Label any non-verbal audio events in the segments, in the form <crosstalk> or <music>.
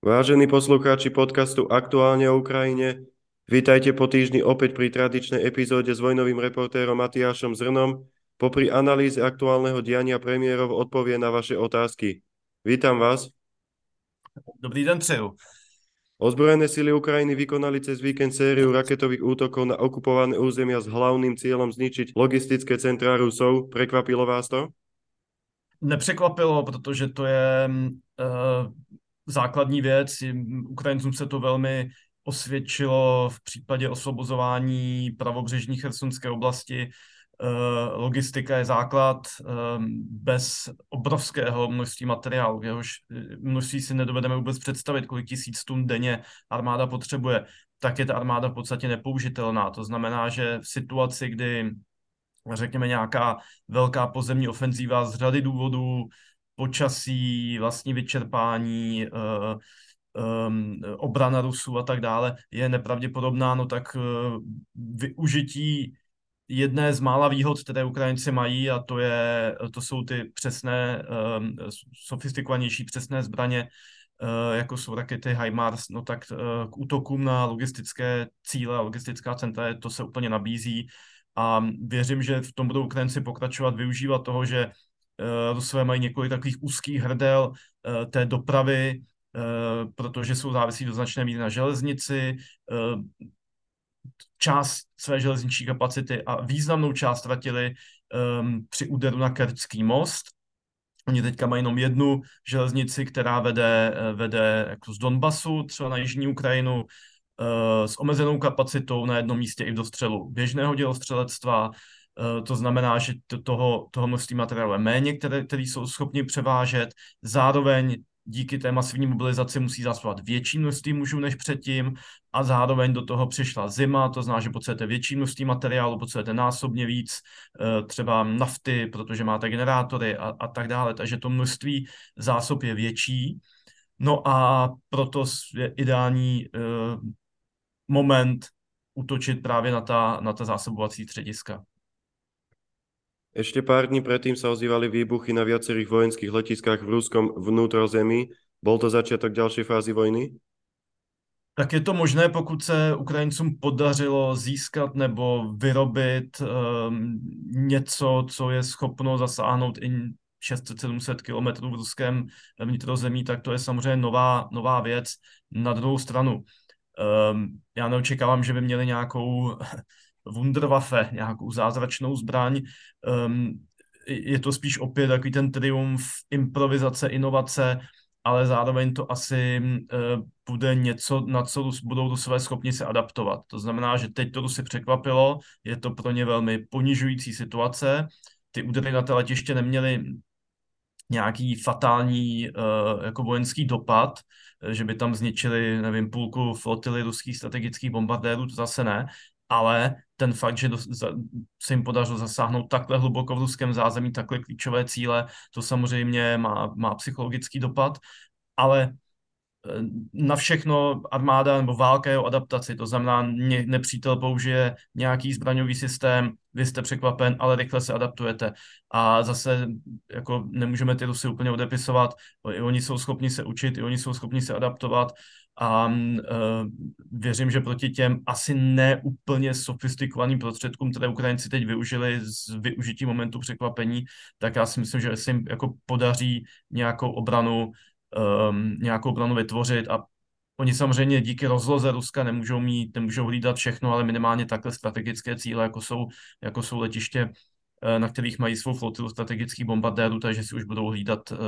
Vážení poslucháči podcastu Aktuálne o Ukrajine, vítajte po týždni opäť pri tradičnej epizóde s vojnovým reportérom Matiášom Zrnom. Popri analýze aktuálneho diania premiérov odpovie na vaše otázky. Vítam vás. Dobrý den přeju. Ozbrojené sily Ukrajiny vykonali cez víkend sériu raketových útokov na okupované územia s hlavným cieľom zničiť logistické centra Rusov. Prekvapilo vás to? Nepřekvapilo, protože to je uh, základní věc. Ukrajincům se to velmi osvědčilo v případě osvobozování pravobřežní chersonské oblasti. Eh, logistika je základ eh, bez obrovského množství materiálu, jehož eh, množství si nedovedeme vůbec představit, kolik tisíc tun denně armáda potřebuje, tak je ta armáda v podstatě nepoužitelná. To znamená, že v situaci, kdy řekněme nějaká velká pozemní ofenzíva z řady důvodů počasí, vlastní vyčerpání, uh, um, obrana Rusů a tak dále je nepravděpodobná, no tak uh, využití jedné z mála výhod, které Ukrajinci mají, a to, je, to jsou ty přesné, um, sofistikovanější přesné zbraně, uh, jako jsou rakety HIMARS, no tak k útokům na logistické cíle a logistická centra to se úplně nabízí. A věřím, že v tom budou Ukrajinci pokračovat, využívat toho, že Eh, Rusové mají několik takových úzkých hrdel eh, té dopravy, eh, protože jsou závislí do značné míry na železnici, část své železniční kapacity a významnou část ztratili při úderu na Kerčský most. Oni teďka mají jenom jednu železnici, která vede, vede jako z Donbasu, třeba na jižní Ukrajinu, s omezenou kapacitou na jednom místě i v dostřelu běžného dělostřelectva, Eh, to znamená, že to, toho, toho množství materiálu je méně, které, který jsou schopni převážet. Zároveň díky té masivní mobilizaci musí zásobovat větší množství mužů než předtím a zároveň do toho přišla zima, to znamená, že potřebujete větší množství materiálu, potřebujete násobně víc eh, třeba nafty, protože máte generátory a, a tak dále, takže to množství zásob je větší. No a proto je ideální uh, moment útočit právě na ta, na ta zásobovací střediska. Ešte pár dní predtým sa ozývali výbuchy na viacerých vojenských letiskách v ruskom vnútrozemí. Bol to začiatok ďalšej fázy vojny? Tak je to možné, pokud se Ukrajincům podařilo získat nebo vyrobit um, něco, co je schopno zasáhnout i 600-700 kilometrů v ruském vnitrozemí, tak to je samozřejmě nová, nová věc. Na druhou stranu, um, já neočekávám, že by měli nějakou Wunderwaffe, nějakou zázračnou zbraň. Um, je to spíš opět takový ten triumf improvizace, inovace, ale zároveň to asi uh, bude něco, na co budou Rusové schopni se adaptovat. To znamená, že teď to Rusy překvapilo, je to pro ně velmi ponižující situace. Ty údery na té letiště neměly nějaký fatální uh, jako vojenský dopad, že by tam zničili, nevím, půlku flotily ruských strategických bombardérů, to zase ne, ale ten fakt, že se jim podařilo zasáhnout takhle hluboko v ruském zázemí, takhle klíčové cíle, to samozřejmě má, má psychologický dopad, ale eh, na všechno armáda nebo válka je o adaptaci, to znamená, nepřítel použije nějaký zbraňový systém, vy jste překvapen, ale rychle se adaptujete. A zase jako nemůžeme ty Rusy úplně odepisovat, oni jsou schopni se učit, i oni jsou schopni se adaptovat a uh, věřím, že proti těm asi neúplně sofistikovaným prostředkům, které Ukrajinci teď využili z využití momentu překvapení, tak já si myslím, že se jim jako podaří nějakou obranu, um, nějakou obranu vytvořit a Oni samozřejmě díky rozloze Ruska nemůžou mít, nemůžou hlídat všechno, ale minimálně takhle strategické cíle, jako jsou, jako jsou letiště, eh, na kterých mají svou flotilu strategických bombardérů, takže si už budou hlídat uh,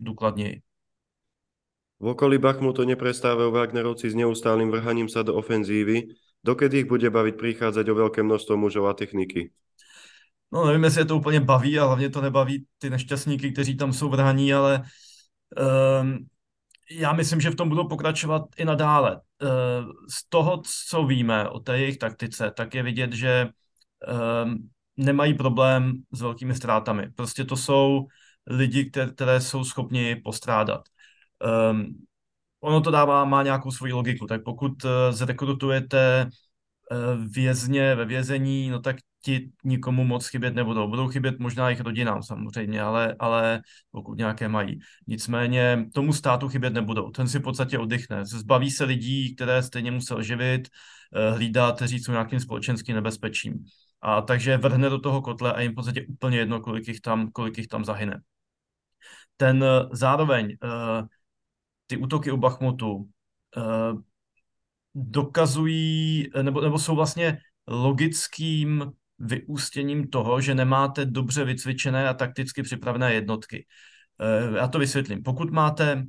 důkladněji. V okolí Bachmutu neprestávajú Wagnerovci s neustálým vrhaním sa do ofenzívy. Dokedy ich bude baviť prichádzať o veľké množstvo mužov a techniky? No nevím, jestli je to úplně baví a hlavně to nebaví ty nešťastníky, kteří tam jsou vrhaní, ale um, já myslím, že v tom budou pokračovat i nadále. Uh, z toho, co víme o té jejich taktice, tak je vidět, že um, nemají problém s velkými ztrátami. Prostě to jsou lidi, které, které jsou schopni postrádat. Um, ono to dává, má nějakou svoji logiku, tak pokud zrekrutujete uh, vězně ve vězení, no tak ti nikomu moc chybět nebudou. Budou chybět možná jejich rodinám samozřejmě, ale, ale pokud nějaké mají. Nicméně tomu státu chybět nebudou. Ten si v podstatě oddychne. Zbaví se lidí, které stejně musel živit, eh, hlídá, kteří jsou nějakým společenským nebezpečím. A takže vrhne do toho kotle a jim v podstatě úplně jedno, kolik jich tam, kolik jich tam zahyne. Ten eh, zároveň ty útoky u Bachmutu dokazují, nebo, nebo jsou vlastně logickým vyústěním toho, že nemáte dobře vycvičené a takticky připravené jednotky. Eh, já to vysvětlím. Pokud máte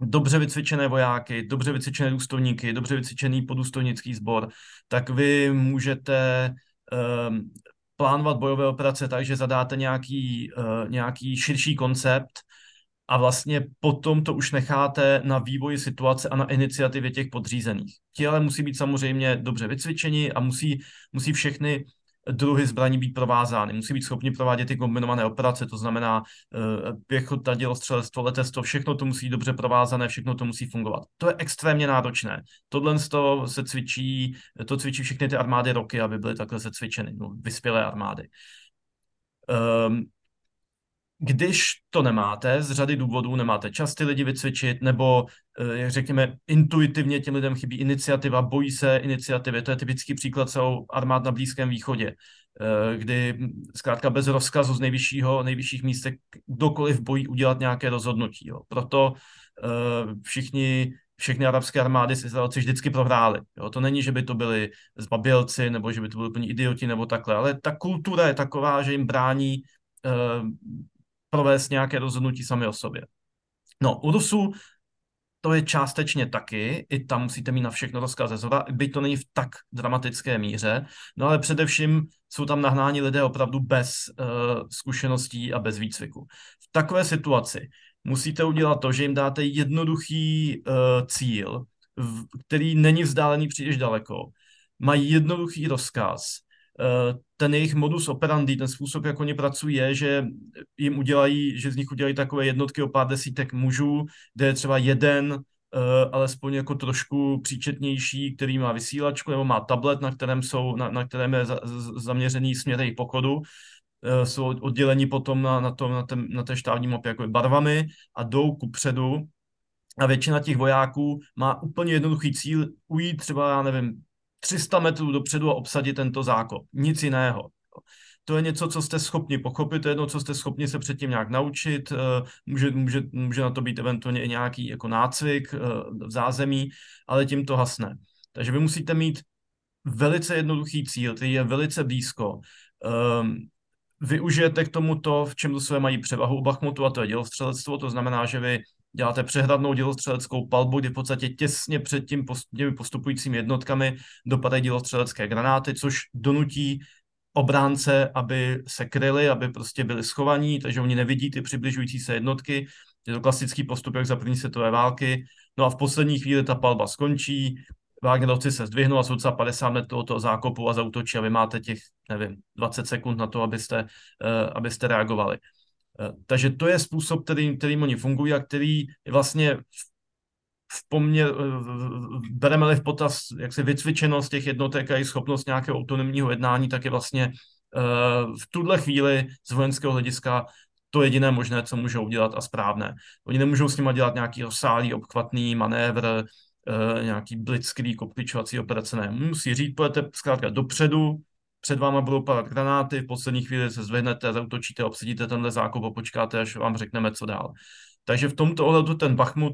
dobře vycvičené vojáky, dobře vycvičené důstojníky, dobře vycvičený podůstojnický sbor, tak vy můžete um, plánovat bojové operace tak, že zadáte nějaký, uh, nějaký širší koncept a vlastně potom to už necháte na vývoji situace a na iniciativě těch podřízených. Ti ale musí být samozřejmě dobře vycvičeni a musí, musí všechny druhy zbraní být provázány. Musí být schopni provádět ty kombinované operace, to znamená uh, pěchota, dělostřelectvo, letectvo, všechno to musí dobře provázané, všechno to musí fungovat. To je extrémně náročné. Tohle to se cvičí, to cvičí všechny ty armády roky, aby byly takhle se cvičeny, no, vyspělé armády. Um, když to nemáte, z řady důvodů nemáte čas ty lidi vycvičit, nebo jak řekněme, intuitivně těm lidem chybí iniciativa, bojí se iniciativy. To je typický příklad jsou armád na Blízkém východě, kdy zkrátka bez rozkazu z nejvyššího, nejvyšších místek kdokoliv bojí udělat nějaké rozhodnutí. Jo. Proto všichni všechny arabské armády s Izraelci vždycky prohrály. Jo? To není, že by to byli zbabělci, nebo že by to byli úplně idioti, nebo takhle, ale ta kultura je taková, že jim brání provést nějaké rozhodnutí sami o sobě. No, u Rusů to je částečně taky, i tam musíte mít na všechno rozkaz zhora, byť to není v tak dramatické míře, no ale především jsou tam nahnáni lidé opravdu bez uh, zkušeností a bez výcviku. V takové situaci musíte udělat to, že jim dáte jednoduchý uh, cíl, v, který není vzdálený příliš daleko, mají jednoduchý rozkaz, ten jejich modus operandi, ten způsob, jak oni pracují, je, že jim udělají, že z nich udělají takové jednotky o pár desítek mužů, kde je třeba jeden, uh, alespoň jako trošku příčetnější, který má vysílačku nebo má tablet, na kterém, jsou, na, na kterém je za, zaměřený směr jejich pochodu. Uh, jsou oddělení potom na, na, tom, na, tém, na té štávní mapě jako barvami a jdou ku předu a většina těch vojáků má úplně jednoduchý cíl ujít třeba, já nevím, 300 metrů dopředu a obsadit tento zákop. Nic jiného. To je něco, co jste schopni pochopit, to je jedno, co jste schopni se předtím nějak naučit, eh, může, může, může na to být eventuálně i nějaký jako nácvik eh, v zázemí, ale tím to hasne. Takže vy musíte mít velice jednoduchý cíl, který je velice blízko. Um, využijete k tomu to, v čem své mají převahu u Bachmutu, a to je dělostřelectvo, to znamená, že vy děláte přehradnou dělostřeleckou palbu, kdy v podstatě těsně před tím těmi postupujícími jednotkami dopadají dělostřelecké granáty, což donutí obránce, aby se kryli, aby prostě byli schovaní, takže oni nevidí ty přibližující se jednotky. Je to klasický postup, jak za první světové války. No a v poslední chvíli ta palba skončí, Wagnerovci se zdvihnou a jsou třeba 50 metrů toho zákopu a zautočí a vy máte těch, nevím, 20 sekund na to, abyste, uh, abyste reagovali. Uh, takže to je způsob, který, kterým oni fungují a který vlastně v, poměr, uh, bereme-li v potaz jak se vycvičenost těch jednotek a jejich schopnost nějakého autonomního jednání, tak je vlastně uh, v tuhle chvíli z vojenského hlediska to jediné možné, co můžou udělat a správné. Oni nemůžou s nimi dělat nějaký rozsálý, obchvatný manévr, nějaký blitzkrieg, obklíčovací operace, ne. Musí říct, pojete zkrátka dopředu, před váma budou padat granáty, v poslední chvíli se zvednete, zautočíte, obsadíte tenhle zákop a počkáte, až vám řekneme, co dál. Takže v tomto ohledu ten Bachmut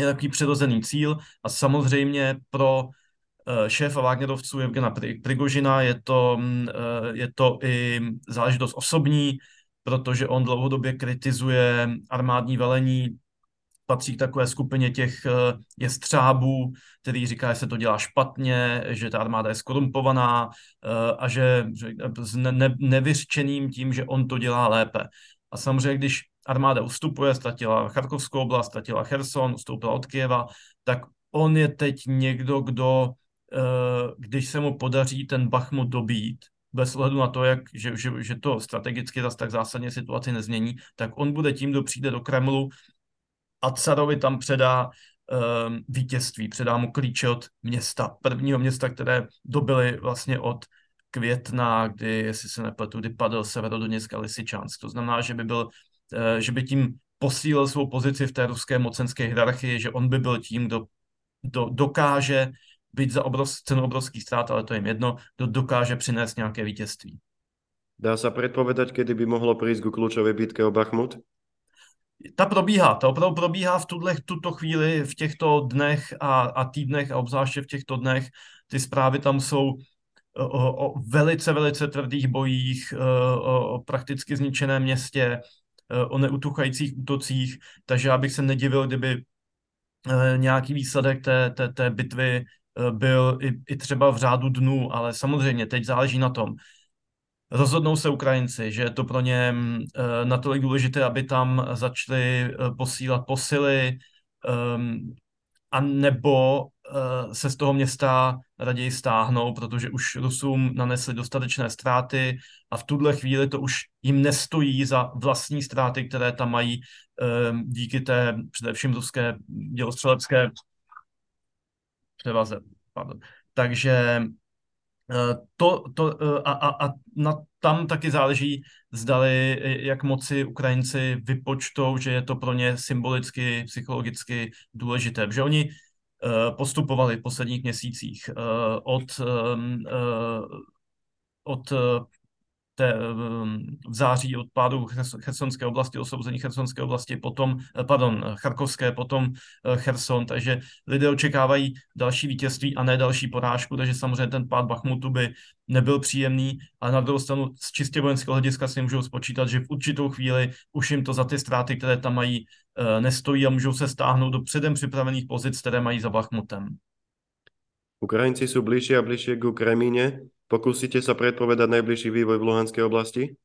je takový přirozený cíl a samozřejmě pro eh, šéfa Wagnerovců Evgena Prigožina je to, mm, eh, je to i záležitost osobní, protože on dlouhodobě kritizuje armádní velení patří k takové skupině těch eh, jestřábů, který říká, že se to dělá špatně, že ta armáda je skorumpovaná eh, a že, že s ne, nevyřčeným tím, že on to dělá lépe. A samozřejmě, když armáda ustupuje, ztratila Charkovskou oblast, ztratila Cherson, ustoupila od Kieva, tak on je teď někdo, kdo, eh, když se mu podaří ten Bachmut dobít, bez ohledu na to, jak, že, že, že to strategicky zase tak zásadně situaci nezmění, tak on bude tím, kdo přijde do Kremlu a carovi tam předá um, vítězství, předá mu klíče od města, prvního města, které dobili vlastně od května, kdy, jestli se nepletu, kdy padl Severodoněck a Lysyčansk. To znamená, že by, byl, že by tím posílil svou pozici v té ruské mocenské hierarchii, že on by byl tím, kdo, kdo dokáže být za obrov, cenu obrovských ztrát, ale to je jedno, kdo dokáže přinést nějaké vítězství. Dá se předpovědět, kdy by mohlo přijít k klíčové bitke o Bachmut? Ta probíhá, ta opravdu probíhá v tuhle, tuto chvíli, v těchto dnech a, a týdnech a obzvláště v těchto dnech. Ty zprávy tam jsou o, o velice, velice tvrdých bojích, o, o prakticky zničeném městě, o neutuchajících útocích, takže já bych se nedivil, kdyby nějaký výsledek té, té, té bitvy byl i, i třeba v řádu dnů, ale samozřejmě teď záleží na tom, rozhodnou se Ukrajinci, že je to pro ně uh, natolik důležité, aby tam začali uh, posílat posily, um, a nebo uh, se z toho města raději stáhnou, protože už Rusům nanesli dostatečné ztráty a v tuhle chvíli to už jim nestojí za vlastní ztráty, které tam mají um, díky té především ruské dělostřelecké převaze. Pardon. Takže Eh, to, to, eh, a, a, a na, tam taky záleží, zdali, eh, jak moci Ukrajinci vypočtou, že je to pro ně symbolicky, psychologicky důležité. Že oni postupovali v posledních měsících od, od té, v září od pádu Chersonské oblasti, osvobození Chersonské oblasti, potom, eh, pardon, Charkovské, potom eh, Cherson, takže lidé očekávají další vítězství a ne další porážku, takže samozřejmě ten pád Bachmutu by nebyl příjemný, ale na druhou stranu z čistě vojenského hlediska si můžou spočítat, že v určitou chvíli už jim to za ty ztráty, které tam mají, eh, nestojí a můžou se stáhnout do předem připravených pozic, které mají za Bachmutem. Ukrajinci jsou blíže a blíže k Kremíne. Pokusíte se předpovědět nejbližší vývoj v Luhanské oblasti?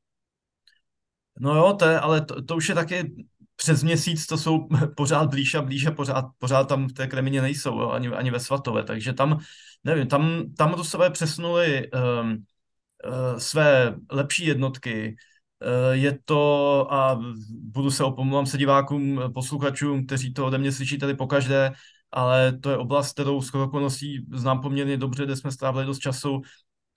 No jo, to je, ale to, to už je taky přes měsíc, to jsou <laughs> pořád blíž a blíž a pořád, pořád tam v té Kremině nejsou, jo, ani, ani ve Svatové, takže tam, nevím, tam, tam Rusové přesunuli um, uh, své lepší jednotky, uh, je to, a budu se opomluvám se divákům, posluchačům, kteří to ode mě slyší tady pokaždé, ale to je oblast, kterou skoro znám poměrně dobře, kde jsme strávili dost času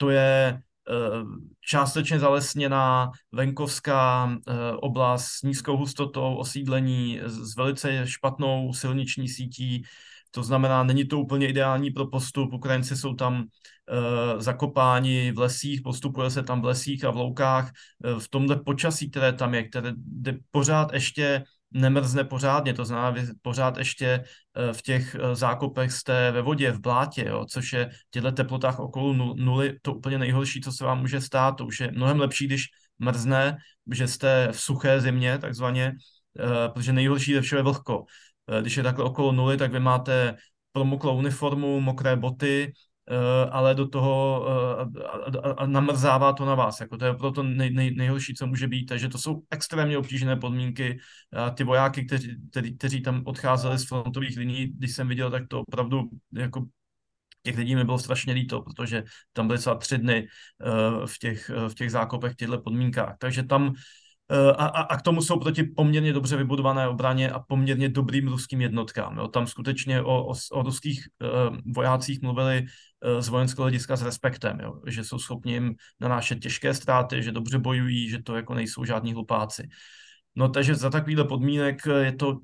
to je eh, částečně zalesněná venkovská eh, oblast s nízkou hustotou osídlení, s velice špatnou silniční sítí. To znamená, není to úplně ideální pro postup. Ukrajinci jsou tam uh, zakopáni v lesích, postupuje se tam v lesích a v loukách. Uh, v tomhle počasí, které tam je, které pořád ještě nemrzne pořádně, to znamená, vy pořád ještě eh, v těch eh, zákopech jste ve vodě, v blátě, jo, což je v těchto teplotách okolo nuly to úplně nejhorší, co se vám může stát. To už je mnohem lepší, když mrzne, že jste v suché zimě, takzvaně, eh, protože nejhorší ze všeho je vlhko. Když je takhle okolo nuly, tak vy máte promoklou uniformu, mokré boty, ale do toho eh, a, a namrzává to na vás. Jako to je proto nej, nej, nejhorší, co může být. Takže to jsou extrémně obtížné podmínky. A ty vojáky, kteří, kteří, kteří tam odcházeli z frontových liní, když jsem viděl, tak to opravdu jako těch lidí mi bylo strašně líto, protože tam byly třeba tři dny uh, v těch, v těch zákopech, v těchto podmínkách. Takže tam Eh, a, a, a k tomu jsou proti poměrně dobře vybudované obraně a poměrně dobrým ruským jednotkám. Jo. Tam skutečně o, o, o ruských uh, vojácích mluvili z vojenského hlediska s respektem, jo. že jsou schopni jim nanášet těžké ztráty, že dobře bojují, že to jako nejsou žádní hlupáci. No takže za takovýhle podmínek je to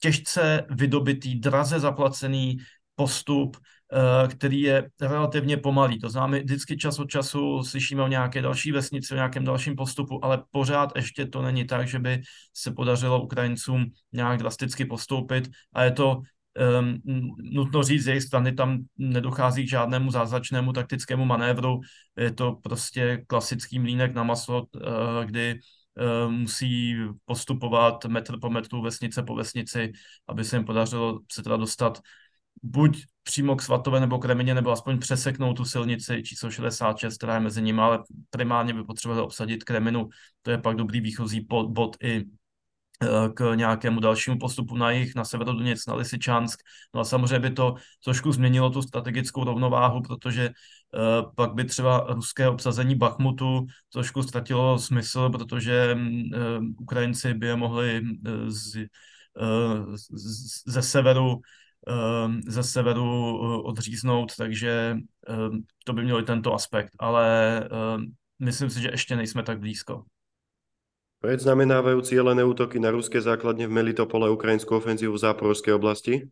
těžce vydobitý, draze zaplacený postup, Eh, který je relativně pomalý. To znamená, vždycky čas od času slyšíme o nějaké další vesnici, o nějakém dalším postupu, ale pořád ještě to není tak, že by se podařilo Ukrajincům nějak drasticky postoupit a je to um, nutno říct, z jejich strany tam nedochází k žádnému zázračnému taktickému manévru. Je to prostě klasický mlínek na maso, uh, kdy uh, musí postupovat metr po metru, vesnice po vesnici, aby se jim podařilo se teda dostat buď přímo k Svatové nebo k Remině, nebo aspoň přeseknout tu silnici číslo 66, která je mezi nimi, ale primárně by potřebovali obsadit Kreminu. To je pak dobrý výchozí bod i k nějakému dalšímu postupu na jich, na Severodoněc, na Lysyčansk. No a samozřejmě by to trošku změnilo tu strategickou rovnováhu, protože uh, pak by třeba ruské obsazení Bachmutu trošku ztratilo smysl, protože uh, Ukrajinci by je mohli z, ze severu ze severu odříznout, takže to by mělo i tento aspekt, ale myslím si, že ještě nejsme tak blízko. Predznamenávajú cílené útoky na ruské základně v Melitopole ukrajinskou ofenzívu v záporovské oblasti?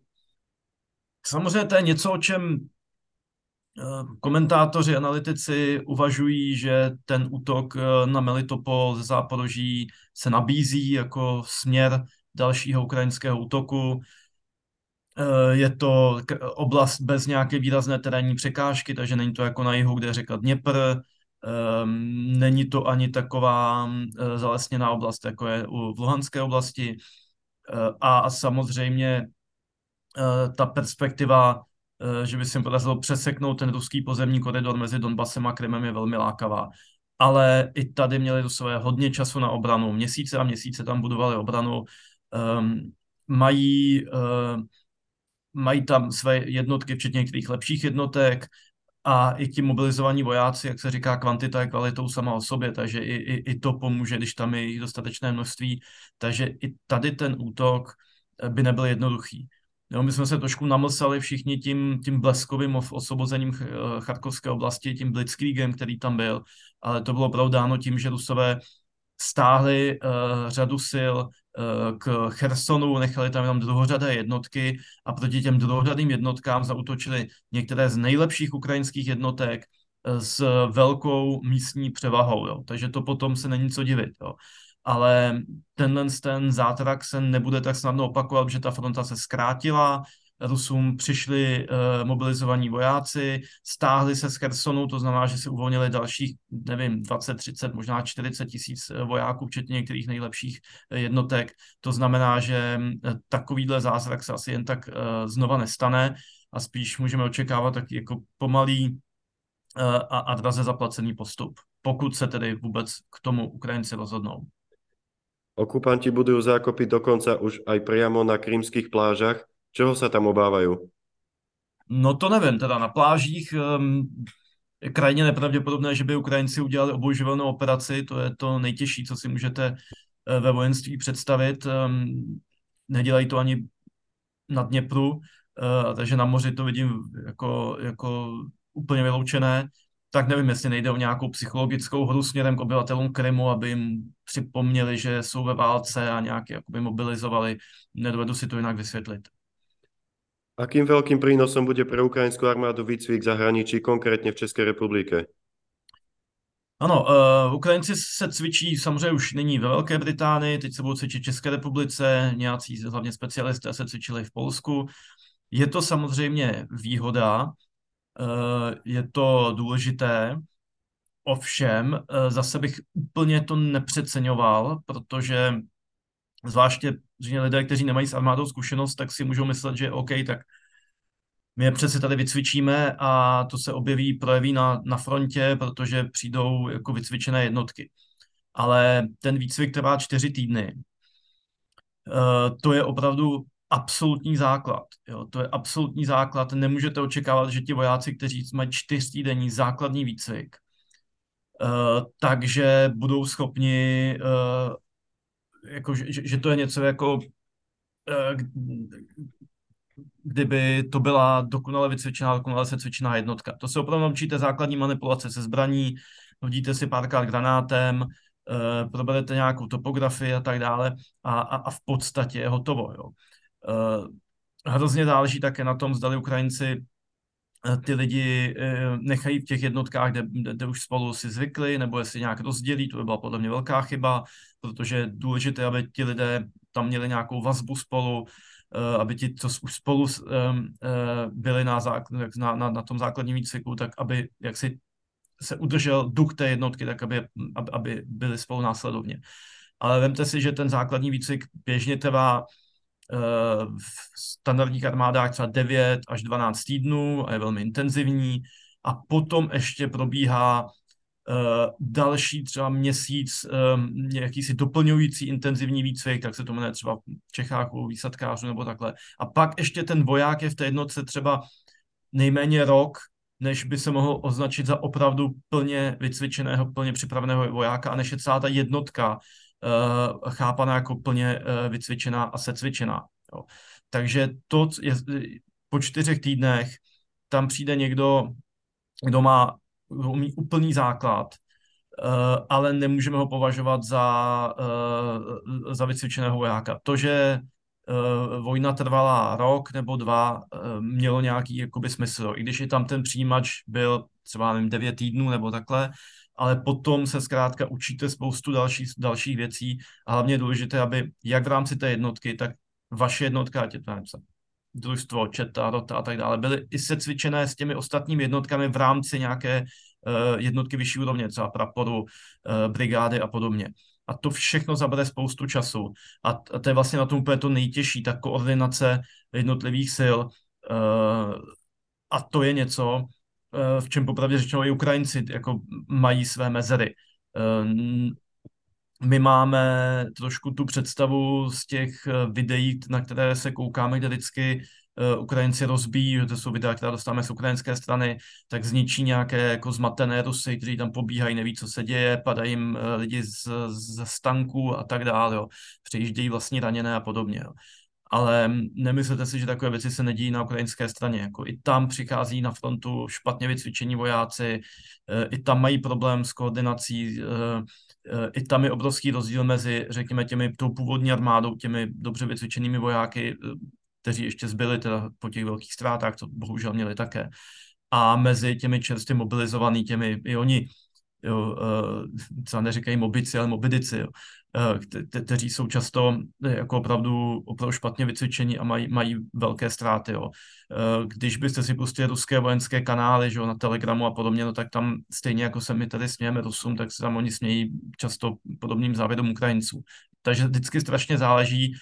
Samozřejmě to je něco, o čem Eh, komentátoři, analytici uvažují, že ten útok eh, na Melitopol ze Záporoží se nabízí jako směr dalšího ukrajinského útoku. Eh, je to oblast bez nějaké výrazné terénní překážky, takže není to jako na jihu, kde řeka Dněpr, není to ani taková zalesněná oblast, jako je v Luhanské oblasti. A samozřejmě ta perspektiva Eh, že by se podařilo přeseknout ten ruský pozemní koridor mezi Donbasem a Krymem je velmi lákavá. Ale i tady měli své hodně času na obranu. Měsíce a měsíce tam budovali obranu. Um, mají, mají tam své jednotky, včetně některých lepších jednotek, a i ti mobilizovaní vojáci, jak se říká, kvantita je kvalitou sama o sobě, takže i, i, i to pomůže, když tam je dostatečné množství. Takže i tady ten útok eh, by nebyl jednoduchý. Jo, my jsme se trošku namlsali všichni tím, tím bleskovým osvobozením Charkovské oblasti, tím blitzkriegem, který tam byl, ale to bylo opravdu dáno tím, že Rusové stáhli uh, řadu sil k Chersonu, nechali tam jenom druhořadé jednotky a proti těm druhořadým jednotkám zautočili některé z nejlepších ukrajinských jednotek uh, s velkou místní převahou. Jo. Takže to potom se není co divit. Jo ale tenhle ten zátrak se nebude tak snadno opakovat, že ta fronta se zkrátila, Rusům přišli uh, mobilizovaní vojáci, stáhli se z Chersonu, to znamená, že se uvolnili dalších, nevím, 20, 30, možná 40 tisíc eh, vojáků, včetně některých nejlepších eh, jednotek. To znamená, že takovýhle zázrak se asi jen tak uh, znova nestane a spíš můžeme očekávat tak jako pomalý uh, a, a draze zaplacený postup, pokud se tedy vůbec k tomu Ukrajinci rozhodnou. Okupanti budujú zákopy dokonca už aj priamo na krymských plážach. Čeho sa tam obávajú? No to nevím, teda na plážích um, je krajně nepravděpodobné, že by Ukrajinci udělali obojživelnou operaci, to je to nejtěžší, co si můžete uh, ve vojenství představit. Um, nedělají to ani na Dněpru, uh, takže na moři to vidím jako, jako úplně vyloučené tak nevím, jestli nejde o nějakou psychologickou hru směrem k obyvatelům Krymu, aby jim připomněli, že jsou ve válce a nějak jakoby mobilizovali. Nedovedu si to jinak vysvětlit. Akým velkým prínosom bude pro ukrajinskou armádu výcvik zahraničí, konkrétně v České republice? Ano, uh, Ukrajinci se cvičí samozřejmě už nyní ve Velké Británii, teď se budou cvičit v České republice, nějací hlavně specialisté se cvičili v Polsku. Je to samozřejmě výhoda, Eh, je to důležité, ovšem eh, zase bych úplně to nepřeceňoval, protože zvláště že lidé, kteří nemají s armádou zkušenost, tak si můžou myslet, že OK, tak my je přece tady vycvičíme a to se objeví, projeví na, na frontě, protože přijdou jako vycvičené jednotky. Ale ten výcvik trvá čtyři týdny. Uh, to je opravdu absolutní základ. Jo, to je absolutní základ. Nemůžete očekávat, že ti vojáci, kteří mají čtyřtýdenní základní výcvik, uh, takže budou schopni, uh, jako, že, že to je něco jako, uh, kdyby to byla dokonale vycvičená, dokonale se cvičená jednotka. To se opravdu naučíte základní manipulace se zbraní, hodíte si párkrát granátem, uh, proberete nějakou topografii a tak dále a, a, a v podstatě je hotovo. Jo. Uh, hrozně záleží také na tom, zdali Ukrajinci ty lidi uh, nechají v těch jednotkách, kde, kde už spolu si zvykli, nebo jestli nějak rozdělí, to by byla podle mě velká chyba, protože je důležité, aby ti lidé tam měli nějakou vazbu spolu, aby ti, co už spolu byli na, na, na, na tom základním výcviku, tak aby jak si se udržel duch té jednotky, tak aby, aby byli spolu následovně. Ale vemte si, že ten základní výcvik běžně trvá v standardních armádách třeba 9 až 12 týdnů a je velmi intenzivní. A potom ještě probíhá uh, další třeba měsíc um, jakýsi doplňující intenzivní výcvik, tak se to jmenuje třeba v Čechách u výsadkářů nebo takhle. A pak ještě ten voják je v té jednotce třeba nejméně rok, než by se mohl označit za opravdu plně vycvičeného, plně připraveného vojáka a než je celá ta jednotka chápaná jako plně uh, vycvičená a secvičená. Jo. Takže to je, po čtyřech týdnech tam přijde někdo, kdo má kdo umí úplný základ, uh, ale nemůžeme ho považovat za, za vycvičeného vojáka. To, že vojna trvala rok nebo dva, mělo nějaký jakoby smysl. I když i tam ten přijímač byl třeba nevím, devět týdnů nebo takhle, ale potom se zkrátka učíte spoustu dalších, dalších věcí a hlavně je důležité, aby jak v rámci té jednotky, tak vaše jednotka, ať je to nevím, družstvo, četa, rota a tak dále, byly i secvičené s těmi ostatními jednotkami v rámci nějaké uh, jednotky vyšší úrovně, třeba praporu, uh, brigády a podobně. A to všechno zabere spoustu času. A, a to je vlastně na tom úplně to nejtěžší, ta koordinace jednotlivých sil. Uh, a to je něco, v čem popravdě řečeno i Ukrajinci jako mají své mezery. Uh, my máme trošku tu představu z těch eh, videí, na které se koukáme, kde vždycky Ukrajinci rozbíjí, to jsou videa, která dostáváme z ukrajinské strany, tak zničí nějaké jako zmatené Rusy, kteří tam pobíhají, neví, co se děje, padají jim lidi z, z stanků a tak dále, jo. přejíždějí vlastní raněné a podobně. Jo ale nemyslete si, že takové věci se nedíjí na ukrajinské straně. Jako I tam přichází na frontu špatně vycvičení vojáci, eh, i tam mají problém s koordinací, eh, eh, i tam je obrovský rozdíl mezi, řekněme, těmi tou původní armádou, těmi dobře vycvičenými vojáky, kteří ještě zbyli teda po těch velkých ztrátách, co bohužel měli také, a mezi těmi čerstvě mobilizovanými, těmi, i oni jo, třeba neříkají mobici, ale mobidici, jo, kteří jsou často jako opravdu, opravdu špatně vycvičení a mají, mají velké ztráty. Jo. Když byste si pustili ruské vojenské kanály že jo, na Telegramu a podobně, no, tak tam stejně jako se my tady smějeme Rusům, tak se tam oni smějí často podobným závěrům Ukrajinců. Takže vždycky strašně záleží,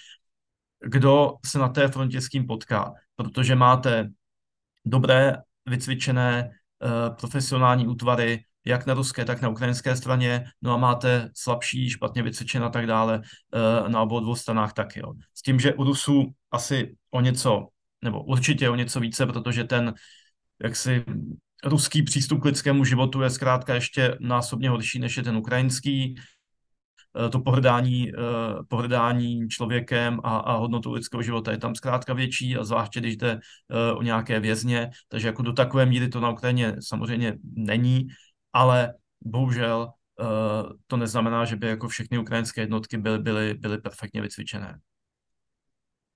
kdo se na té frontě s kým potká, protože máte dobré, vycvičené, profesionální útvary, jak na ruské, tak na ukrajinské straně, no a máte slabší, špatně vycvičen a tak dále eh, na obou dvou stranách taky. Jo. S tím, že u Rusů asi o něco, nebo určitě o něco více, protože ten jaksi ruský přístup k lidskému životu je zkrátka ještě násobně horší, než je ten ukrajinský. Eh, to pohrdání, eh, pohrdání člověkem a, a hodnotou lidského života je tam zkrátka větší a zvláště, když jde o nějaké vězně, takže jako do takové míry to na Ukrajině samozřejmě není, ale bohužel uh, to neznamená, že by jako všechny ukrajinské jednotky byly, byly, byly perfektně vycvičené.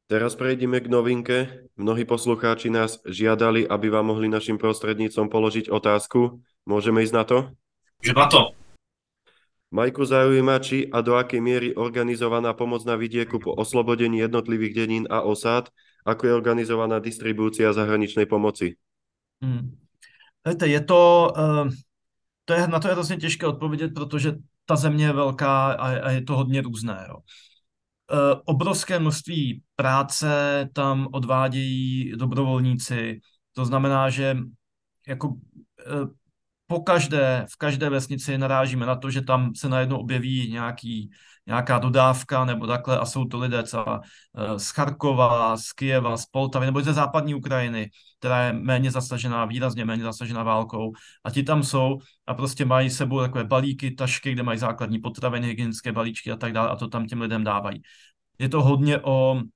Teraz prejdeme k novinke. Mnohí poslucháči nás žiadali, aby vám mohli našim prostrednícom položiť otázku. Môžeme ísť na to? Že na to. Majku zaujíma, či a do akej miery organizovaná pomoc na vidieku po oslobodení jednotlivých denín a osád, ako je organizovaná distribúcia zahraničnej pomoci. Hmm. je to, uh, to je, na to je hrozně těžké odpovědět, protože ta země je velká a, a je to hodně různé. Jo. E, obrovské množství práce tam odvádějí dobrovolníci. To znamená, že jako e, po každé, v každé vesnici narážíme na to, že tam se najednou objeví nějaký, nějaká dodávka nebo takhle a jsou to lidé třeba eh, z Charkova, z Kijeva, z Poltavy nebo ze západní Ukrajiny, která je méně zasažená, výrazně méně zasažená válkou a ti tam jsou a prostě mají sebou takové balíky, tašky, kde mají základní potraviny, hygienické balíčky a tak dále a to tam těm lidem dávají. Je to hodně o uh,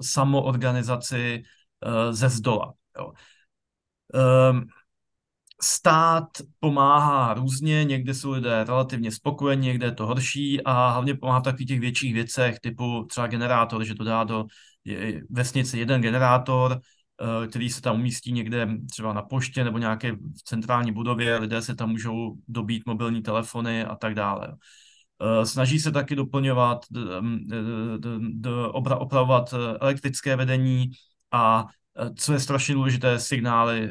samoorganizaci uh, ze zdola. Jo. Um, stát pomáhá různě, někde jsou lidé relativně spokojení, někde je to horší a hlavně pomáhá v takových těch větších věcech, typu třeba generátor, že to dá do vesnice jeden generátor, eh, který se tam umístí někde třeba na poště nebo nějaké v centrální budově, lidé se tam můžou dobít mobilní telefony a tak dále. Eh, snaží se taky doplňovat, opravovat eh, elektrické vedení a co je strašně důležité, signály,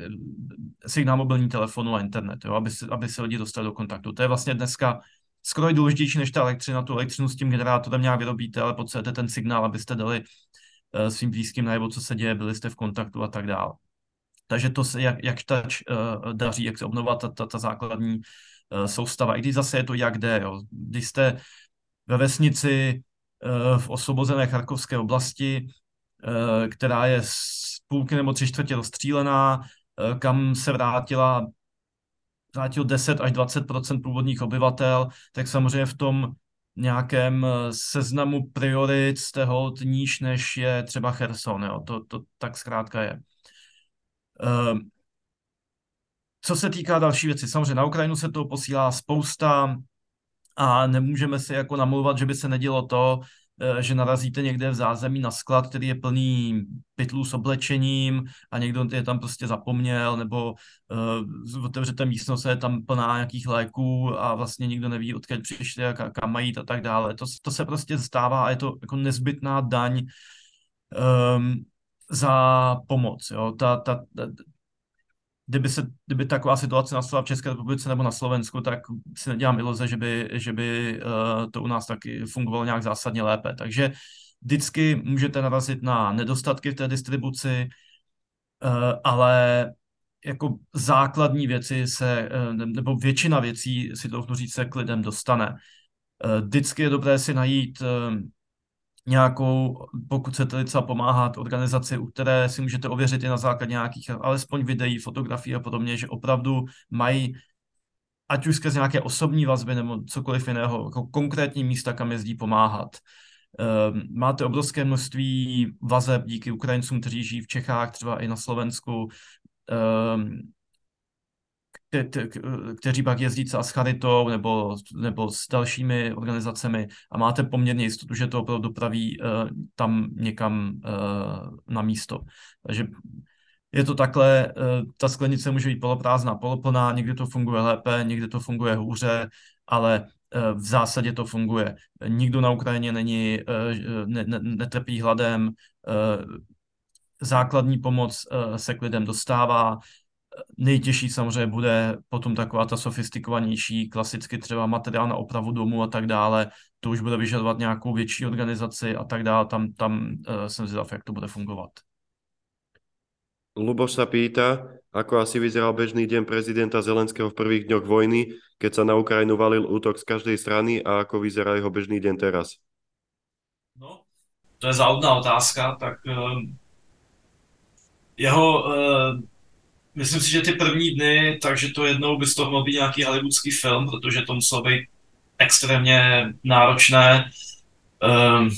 signál mobilní telefonu a internet, jo, aby, se, aby se lidi dostali do kontaktu. To je vlastně dneska skoro důležitější než ta elektřina. Tu elektřinu s tím generátorem nějak vyrobíte, ale potřebujete ten signál, abyste dali uh, svým blízkým najevo, co se děje, byli jste v kontaktu a tak dále. Takže to se, jak, jak tač uh, daří, jak se obnovovat ta, ta, ta základní uh, soustava. I když zase je to jak jde. Jo. Když jste ve vesnici uh, v osvobozené Charkovské oblasti, která je půlky nebo tři čtvrtě rozstřílená, eh, kam se vrátila vrátil 10 až 20% původních obyvatel, tak samozřejmě v tom nějakém seznamu priorit z toho níž, než je třeba Cherson. Jo. To, to tak zkrátka je. Co se týká další věci, samozřejmě na Ukrajinu se to posílá spousta a nemůžeme si jako namluvat, že by se nedělo to, eh, že narazíte někde v zázemí na sklad, který je plný pytlů s oblečením a někdo je tam prostě zapomněl, nebo uh, otevřete místnost je tam plná nějakých léků a vlastně nikdo neví, odkud přišli a kam mají a tak dále. To, to se prostě stává a je to jako nezbytná daň um, za pomoc. Jo? Ta, ta, ta, kdyby, se, kdyby taková situace nastala v České republice nebo na Slovensku, tak si nedělám iluze, že by, že by uh, to u nás taky fungovalo nějak zásadně lépe. Takže vždycky můžete narazit na nedostatky v té distribuci, uh, ale jako základní věci se, uh, nebo většina věcí si to říct, se k lidem dostane. Vždycky je dobré si najít nějakou, pokud chcete třeba pomáhat organizaci, u které si můžete ověřit i na základě nějakých alespoň videí, fotografií a podobně, že opravdu mají ať už skrze nějaké osobní vazby nebo cokoliv jiného, jako konkrétní místa, kam jezdí pomáhat. Ehm, máte obrovské množství vazeb díky Ukrajincům, kteří žijí v Čechách, třeba i na Slovensku, ehm, kteří pak jezdí třeba s Charitou nebo, nebo s dalšími organizacemi a máte poměrně jistotu, že to opravdu dopraví uh, tam někam uh, na místo. Takže je to takhle, uh, ta sklenice může být poloprázdná, poloplná, někdy to funguje lépe, někdy to funguje hůře, ale v zásadě to funguje. Nikdo na Ukrajině není, ne, ne, netrpí hladem, základní pomoc se k lidem dostává, Nejtěžší samozřejmě bude potom taková ta sofistikovanější, klasicky třeba materiál na opravu domu a tak dále. To už bude vyžadovat nějakou větší organizaci a tak dále. Tam, tam uh, jsem zvědav, jak to bude fungovat. Luboš sa pýta, ako asi vyzeral bežný deň prezidenta Zelenského v prvých dňoch vojny, keď sa na Ukrajinu valil útok z každej strany a ako vyzerá jeho bežný deň teraz? No, to je záudná otázka, tak uh, jeho uh, Myslím si, že ty první dny, takže to jednou by z toho mohl být nějaký hollywoodský film, protože to muselo být extrémně náročné. Um,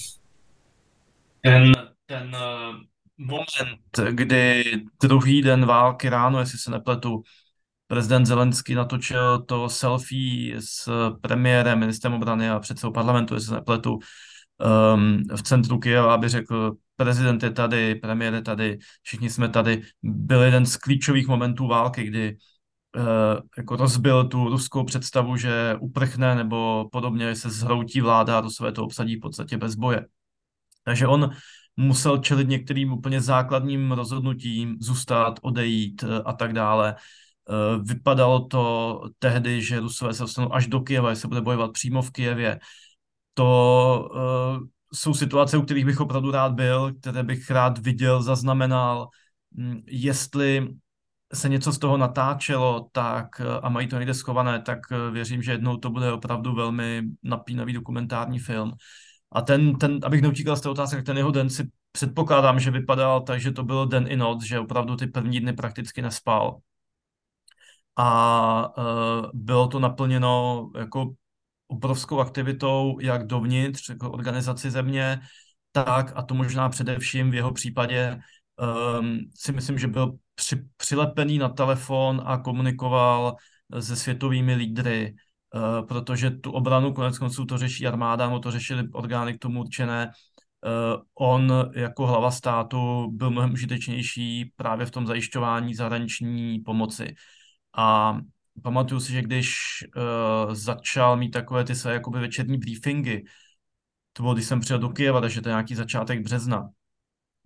ten, ten uh, moment, kdy druhý den války ráno, jestli se nepletu, prezident Zelenský natočil to selfie s premiérem, ministrem obrany a předsedou parlamentu, jestli se nepletu, um, v centru Kyjeva, aby řekl, prezident je tady, premiér je tady, všichni jsme tady, byl jeden z klíčových momentů války, kdy uh, jako rozbil tu ruskou představu, že uprchne nebo podobně se zhroutí vláda a své to obsadí v podstatě bez boje. Takže on musel čelit některým úplně základním rozhodnutím, zůstat, odejít uh, a tak dále. Uh, vypadalo to tehdy, že Rusové se dostanou až do Kyjeva, že se bude bojovat přímo v Kijevě. To jsou situace, u kterých bych opravdu rád byl, které bych rád viděl, zaznamenal. Mm, jestli se něco z toho natáčelo tak a mají to někde schované, tak eh, věřím, že jednou to bude opravdu velmi napínavý dokumentární film. A ten, ten abych neutíkal z té otázky, ten jeho den si předpokládám, že vypadal tak, že to byl den i noc, že opravdu ty první dny prakticky nespal. A uh, bylo to naplněno jako obrovskou aktivitou jak dovnitř jako organizaci země, tak a to možná především v jeho případě um, si myslím, že byl při, přilepený na telefon a komunikoval se světovými lídry, uh, protože tu obranu konec konců to řeší armáda, no to řešili orgány k tomu určené. Uh, on jako hlava státu byl mnohem užitečnější právě v tom zajišťování zahraniční pomoci. A pamatuju si, že když uh, začal mít takové ty své jakoby večerní briefingy, to bylo, když jsem přijel do Kyjeva, takže to je nějaký začátek března,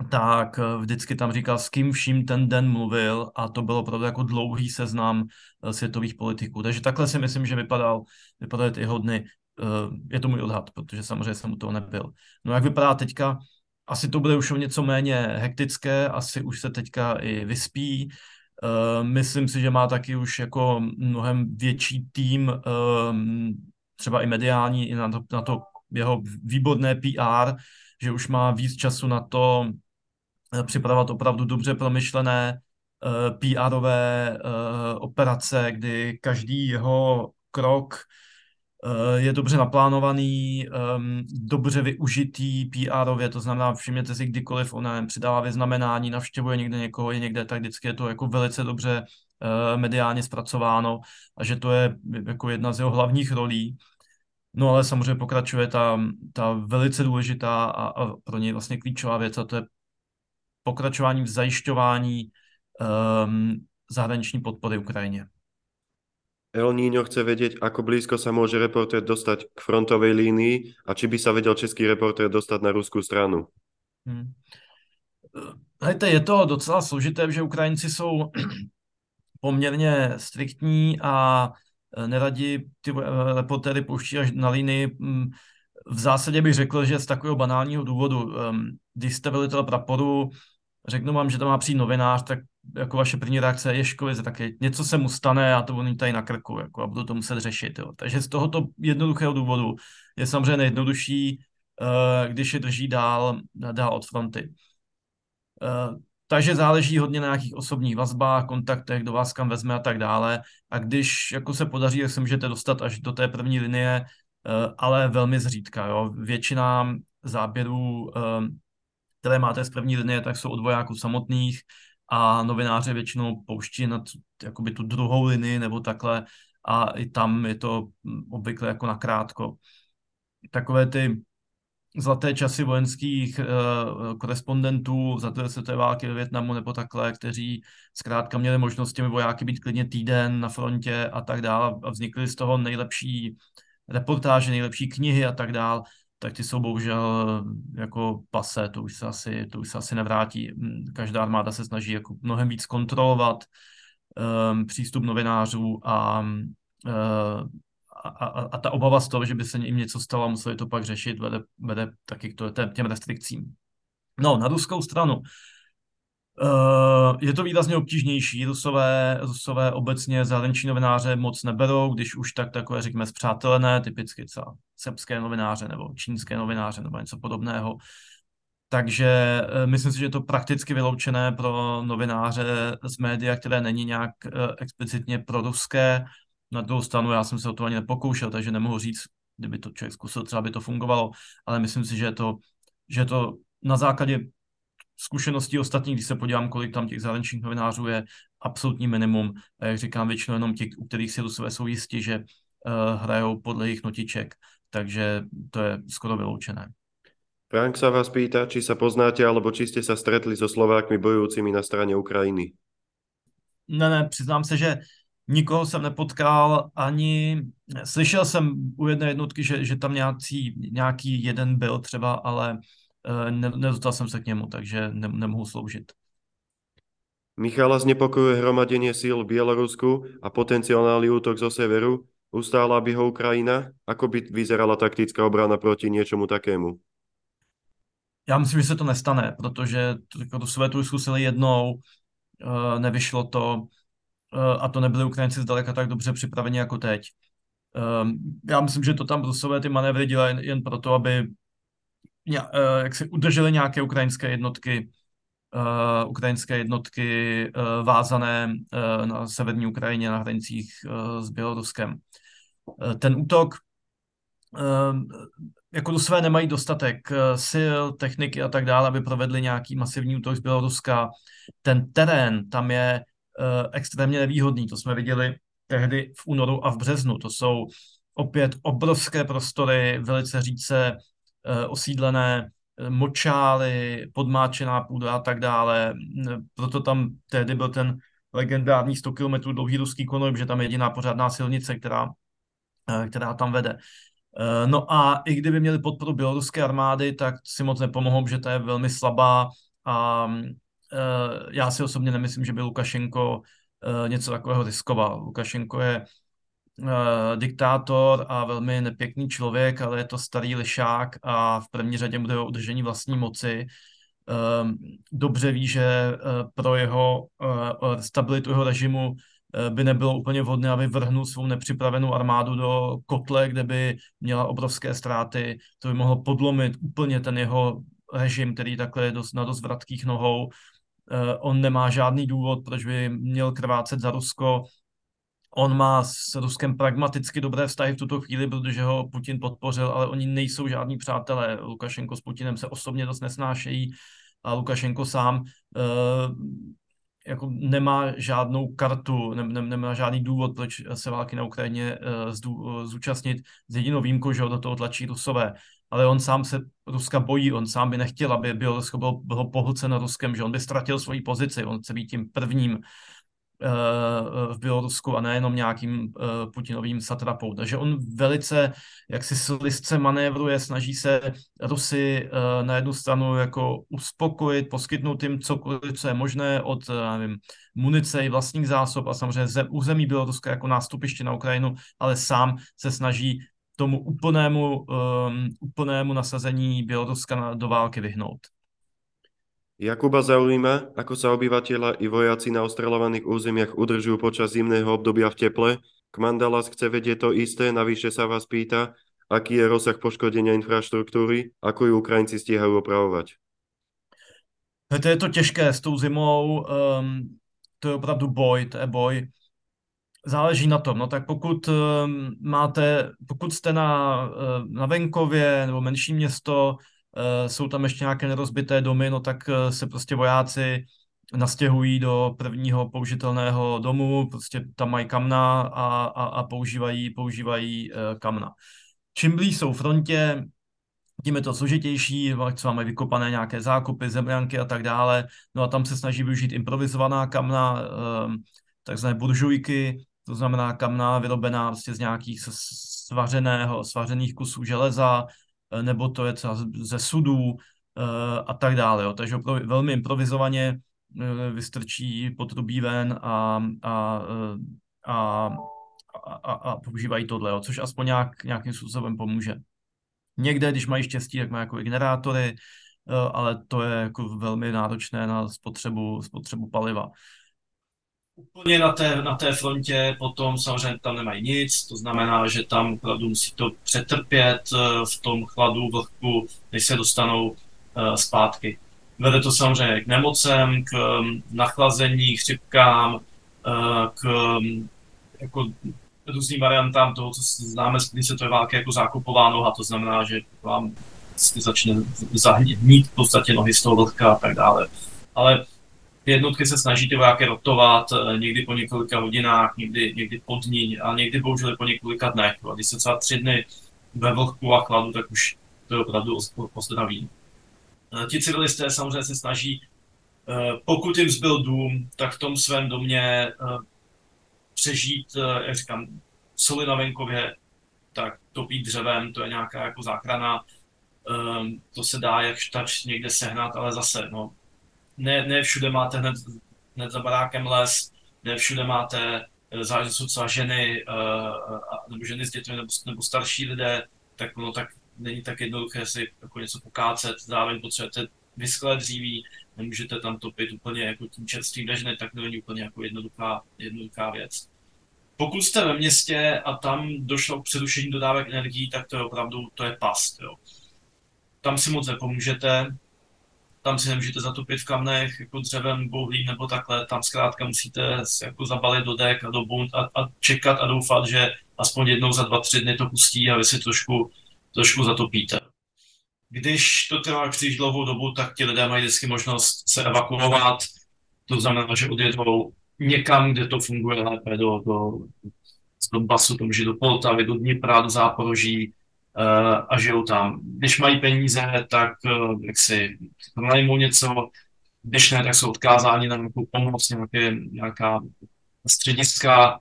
tak uh, vždycky tam říkal, s kým vším ten den mluvil a to bylo opravdu jako dlouhý seznam uh, světových politiků. Takže takhle si myslím, že vypadal, vypadaly ty jeho dny. Uh, je to můj odhad, protože samozřejmě jsem u toho nebyl. No jak vypadá teďka? Asi to bude už o něco méně hektické, asi už se teďka i vyspí, Eh, myslím si, že má taky už jako mnohem větší tým, ehm, třeba i mediální, i na to, na to jeho výborné PR, že už má víc času na to eh, připravovat opravdu dobře promyšlené eh, PR-ové operace, kdy každý jeho krok je dobře naplánovaný, um, dobře využitý PR-ově, to znamená, všimněte si, kdykoliv ona přidává vyznamenání, navštěvuje někde někoho, je někde, tak vždycky je to jako velice dobře uh, mediálně zpracováno a že to je jako jedna z jeho hlavních rolí. No ale samozřejmě pokračuje ta, ta velice důležitá a, a pro něj vlastně klíčová věc a to je pokračování v zajišťování um, zahraniční podpory Ukrajině. El Niño chce vědět, ako blízko sa môže reportér dostať k frontovej línii a či by sa vedel český reportér dostat na ruskou stranu. Hmm. Hejte, je to docela složité, že Ukrajinci jsou <clears throat> poměrně striktní a e, neradi ty e, reportéry pouští až na linii. Mm, v zásadě bych řekl, že z takového banálního důvodu, když jste velitel praporu, řeknu vám, že tam má přijít novinář, tak jako vaše první reakce je školy, tak je, něco se mu stane a to oni tady na krku jako, a budu to muset řešit. Jo. Takže z tohoto jednoduchého důvodu je samozřejmě nejjednodušší, uh, když je drží dál, dál od fronty. Uh, takže záleží hodně na nějakých osobních vazbách, kontaktech, kdo vás kam vezme a tak dále. A když jako se podaří, tak se můžete dostat až do té první linie, uh, ale velmi zřídka. Jo. Většina záběrů které máte z první linie, tak jsou od vojáků samotných a novináře většinou pouští na tu, jakoby tu druhou linii nebo takhle a i tam je to mm, obvykle jako nakrátko. Takové ty zlaté časy vojenských uh, korespondentů za druhé světové války ve Větnamu nebo takhle, kteří zkrátka měli možnost těmi vojáky být klidně týden na frontě a tak dále a vznikly z toho nejlepší reportáže, nejlepší knihy a tak dále tak ty jsou bohužel jako pase, to už se asi, to už se asi nevrátí. Mm, každá armáda se snaží jako mnohem víc kontrolovat um, přístup novinářů a, uh, a, a, a ta obava z toho, že by se jim něco stalo a museli to pak řešit, vede, vede taky k těm restrikcím. No, na ruskou stranu. Uh, je to výrazně obtížnější. Rusové, Rusové obecně zahraniční novináře moc neberou, když už tak takové, řekněme, zpřátelené, typicky třeba srbské novináře nebo čínské novináře nebo něco podobného. Takže uh, myslím si, že je to prakticky vyloučené pro novináře z média, které není nějak uh, explicitně proruské. Na druhou stranu já jsem se o to ani nepokoušel, takže nemohu říct, kdyby to člověk zkusil, třeba by to fungovalo, ale myslím si, že je to, že je to na základě zkušeností ostatních, když se podívám, kolik tam těch zahraničních novinářů je, absolutní minimum. A jak říkám, většinou jenom těch, u kterých si Rusové jsou jistí, že uh, hrajou podle jejich notiček, takže to je skoro vyloučené. Frank sa vás pýta, či sa poznáte, alebo či ste sa stretli so Slovákmi bojujúcimi na straně Ukrajiny. Ne, ne, přiznám se, že nikoho jsem nepotkal, ani slyšel jsem u jedné jednotky, že, že tam nějaký, nějaký jeden byl třeba, ale ne, nedostal jsem se k němu, takže ne, nemohu sloužit. Michala znepokojuje hromadenie síl v Bielorusku a potenciálny útok zo severu. Ustála by ho Ukrajina? Ako by vyzerala taktická obrana proti něčemu takému? Já myslím, že se to nestane, protože to, to své tu zkusili jednou, eh, nevyšlo to eh, a to nebyli Ukrajinci zdaleka tak dobře připraveni jako teď. Já myslím, že to tam Rusové ty manévry dělají jen proto, aby Eh, jak se udržely nějaké ukrajinské jednotky, uh, ukrajinské jednotky uh, vázané na severní Ukrajině na hranicích s Běloruskem. Ten útok jako do své nemají dostatek sil, techniky a tak dále, aby provedli nějaký masivní útok z Běloruska. Ten terén tam je extrémně nevýhodný, to jsme viděli tehdy v únoru a v březnu. To jsou opět obrovské prostory, velice říce Eh, osídlené eh, močály, podmáčená půda a tak dále. Proto tam tehdy byl ten legendární 100 km dlouhý ruský konoj, že tam je jediná pořádná silnice, která, eh, která tam vede. No a i kdyby měli podporu běloruské armády, tak si moc nepomohou, že to je velmi slabá a já si osobně nemyslím, že by Lukašenko něco takového riskoval. Lukašenko je uh, diktátor a velmi nepěkný člověk, ale je to starý lišák a v první řadě bude o udržení vlastní moci. Uh, dobře ví, že uh, pro jeho uh, stabilitu jeho režimu by nebylo úplně vhodné, aby vrhnul svou nepřipravenou armádu do kotle, kde by měla obrovské ztráty. To by mohlo podlomit úplně ten jeho režim, který takhle je dost, na dost vratkých nohou. On nemá žádný důvod, proč by měl krvácet za Rusko On má s Ruskem pragmaticky dobré vztahy v tuto chvíli, protože ho Putin podpořil, ale oni nejsou žádní přátelé. Lukašenko s Putinem se osobně dost nesnášejí a Lukašenko sám uh, jako nemá žádnou kartu, ne, ne, nemá žádný důvod, proč se války na Ukrajině uh, zdů, zúčastnit s jedinou výjimkou, že ho do toho tlačí Rusové. Ale on sám se Ruska bojí, on sám by nechtěl, aby Bělorusko bylo, bylo pohlceno Ruskem, že on by ztratil svoji pozici, on chce být tím prvním v Bělorusku a nejenom nějakým eh, Putinovým satrapou. Takže on velice, jak si slistce manévruje, snaží se Rusy eh, na jednu stranu jako uspokojit, poskytnout jim cokoliv, co je možné od nevím, munice i vlastních zásob a samozřejmě zem, území Běloruska jako nástupiště na Ukrajinu, ale sám se snaží tomu úplnému, um, úplnému nasazení Běloruska do války vyhnout. Jakuba zaujíma, ako sa obyvateľa i vojaci na ostrelovaných územiach udržujú počas zimného obdobia v teple. Kmandalas chce vedieť to isté, navyše sa vás pýta, aký je rozsah poškodenia infraštruktúry, ako ju Ukrajinci stíhajú opravovať. To je to těžké s tou zimou, um, to je opravdu boj, to je boj. Záleží na tom, no tak pokud um, máte, pokud jste na, uh, na venkově nebo menší město, Eh, jsou tam ještě nějaké nerozbité domy, no tak eh, se prostě vojáci nastěhují do prvního použitelného domu, prostě tam mají kamna a, a, a používají, používají eh, kamna. Čím blíž jsou frontě, tím je to složitější, co máme vykopané nějaké zákupy, zemranky a tak dále. No a tam se snaží využít improvizovaná kamna, takzvané buržujky, to znamená kamna vyrobená prostě z nějakých svařeného, svařených kusů železa, Eh, nebo to je třeba ze sudů eh, a tak dále. Jo. Takže velmi improvizovaně eh, vystrčí potrubí ven a, a, a, a, a používají tohle, jo, což aspoň nějak, nějakým způsobem pomůže. Někde, když mají štěstí, tak mají jako generátory, ale to je jako velmi náročné na spotřebu, spotřebu paliva. Úplně na té, na té frontě potom samozřejmě tam nemají nic, to znamená, že tam opravdu musí to přetrpět eh, v tom chladu, vlhku, než se dostanou uh, zpátky. Vede to samozřejmě k nemocem, k um, nachlazení, chřipkám, uh, k um, jako různým variantám toho, co známe z se to je války jako zákupová noha, to znamená, že vám začne zahnít v podstatě nohy z toho vlhka a tak dále. Ale ty jednotky se snaží ty vojáky rotovat, eh, někdy po několika hodinách, někdy, někdy po dní, a někdy bohužel po několika dnech. A když se třeba tři dny ve vlhku a chladu, tak už to je opravdu pozdraví. Eh, ti civilisté samozřejmě se snaží, eh, pokud jim zbyl dům, tak v tom svém domě přežít, jak říkám, soli na venkově, tak topít dřevem, to je nějaká jako záchrana. To se dá jak tač někde sehnat, ale zase, no, ne, ne všude máte hned, hned za barákem les, ne všude máte, eh, záleží jsou třeba ženy, uh, nebo ženy s dětmi, nebo, nebo starší lidé, tak ono tak není tak jednoduché si jako něco pokácet, zároveň potřebujete vysklé dříví, nemůžete tam topit úplně jako tím čerstvým dežne, tak to není úplně jako jednoduchá, jednoduchá věc. Pokud jste ve městě a tam došlo k přerušení dodávek energií, tak to je opravdu, to je past. Jo. Tam si moc nepomůžete, tam si nemůžete zatopit v kamnech, jako dřevem, bohlím nebo takhle, tam zkrátka musíte jako zabalit do dek a do bunt a, a, čekat a doufat, že aspoň jednou za dva, tři dny to pustí a vy si trošku, trošku zatopíte. Když to trvá příliš dlouhou dobu, tak ti lidé mají vždycky možnost se evakuovat, to znamená, že odjedou někam, kde to funguje lépe, do, do, z Donbasu, to může do Poltavy, do Dnipra, do Záporoží, a žijou tam. Když mají peníze, tak uh, jak si pronajmou něco, když ne, tak jsou odkázáni na nějakou pomoc, nějaké, nějaká střediska,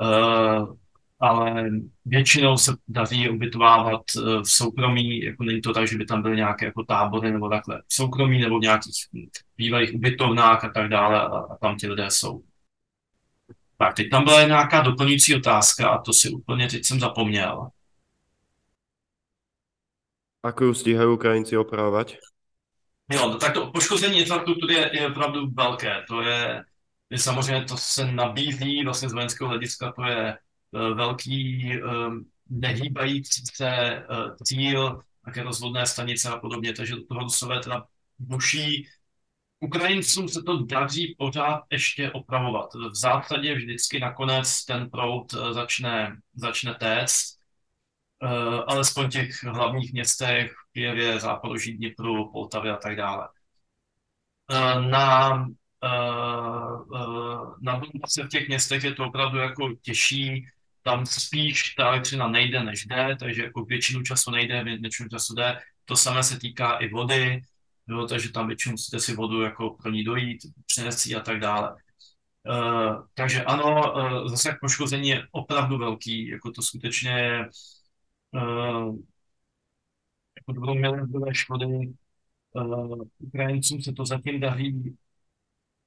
uh, ale většinou se daří ubytovávat v soukromí, jako není to tak, že by tam byly nějaké jako tábory nebo takhle v soukromí nebo v nějakých bývalých ubytovnách a tak dále a, a tam ti lidé jsou. Tak, teď tam byla nějaká doplňující otázka a to si úplně teď jsem zapomněl. Ako ju stíhají Ukrajinci opravovat? Jo, no tak to poškození infrastruktury je, je opravdu velké. To je, je samozřejmě, to se nabízí vlastně z vojenského hlediska, to je uh, velký um, nehýbající se uh, cíl, také rozvodné stanice a podobně, takže toho Rusové teda buší Ukrajincům se to daří pořád ještě opravovat. V zásadě vždycky nakonec ten proud začne, začne téct, alespoň v těch hlavních městech, Kijevě, Záporoží, Dnipru, Poltavě a tak dále. Uh, na, uh, na Donbase v těch městech je to opravdu jako těžší, tam spíš ta elektřina nejde, než jde, takže jako většinu času nejde, většinu času jde. To samé se týká i vody, jo, takže tam většinou musíte si vodu jako pro ní dojít, přinést a tak dále. Uh, takže ano, uh, zase poškození je opravdu velký, jako to skutečně jako to budou miliardové škody. Uh, Ukrajincům se to zatím daří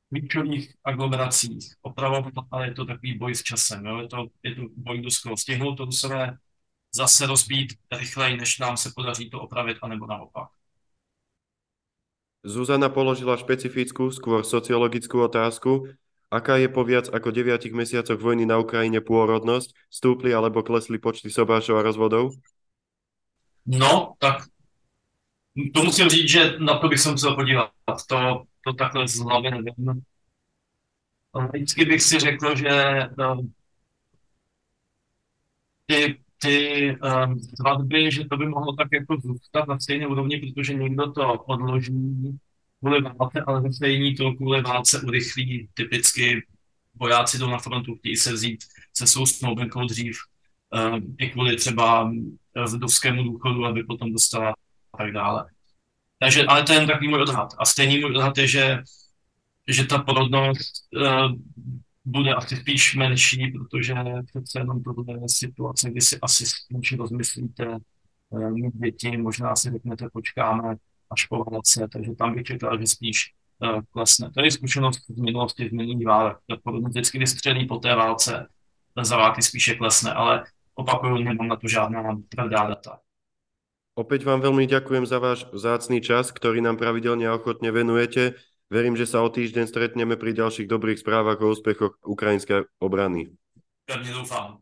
klíčových aglomeracích opravovat, ale je to takový boj s časem. Jo? Je, to, je to boj do skoro. Stihnou to Rusové zase rozbít rychleji, než nám se podaří to opravit, anebo naopak. Zuzana položila špecifickú, skôr sociologickú otázku. Aká je po viac ako 9 mesiacoch vojny na Ukrajine pôrodnosť? Stúpli alebo klesli počty sobášov a rozvodov? No, tak to musím říct, že na to bych se musel podívat. To, to takhle z hlavy nevím. Vždycky bych si řekl, že no, ty, ty um, svatby, že to by mohlo tak jako zůstat na stejné úrovni, protože někdo to odloží kvůli válce, ale zase jiní to kvůli válce urychlí. Typicky vojáci jdou na frontu, chtějí se vzít se svou snoubenkou dřív, um, i kvůli třeba vdovskému důchodu, aby potom dostala a tak dále. Takže, ale to je jen takový můj odhad. A stejný můj odhad je, že, že ta porodnost uh, bude asi spíš menší, protože přece jenom to bude situace, kdy si asi spíš rozmyslíte uh, mít děti, možná si řeknete, počkáme až po válce, takže tam bych čekal, že spíš uh, klesne. To je zkušenost z minulosti, z minulých válek. Porodnost vždycky vystřelí po té válce, za války spíše klesne, ale opakuju, nemám na to žádná tvrdá data. Opäť vám veľmi ďakujem za váš vzácný čas, ktorý nám pravidelne a ochotne venujete. Verím, že sa o týždeň stretneme pri ďalších dobrých správach o úspechoch ukrajinskej obrany. Pevne doufám.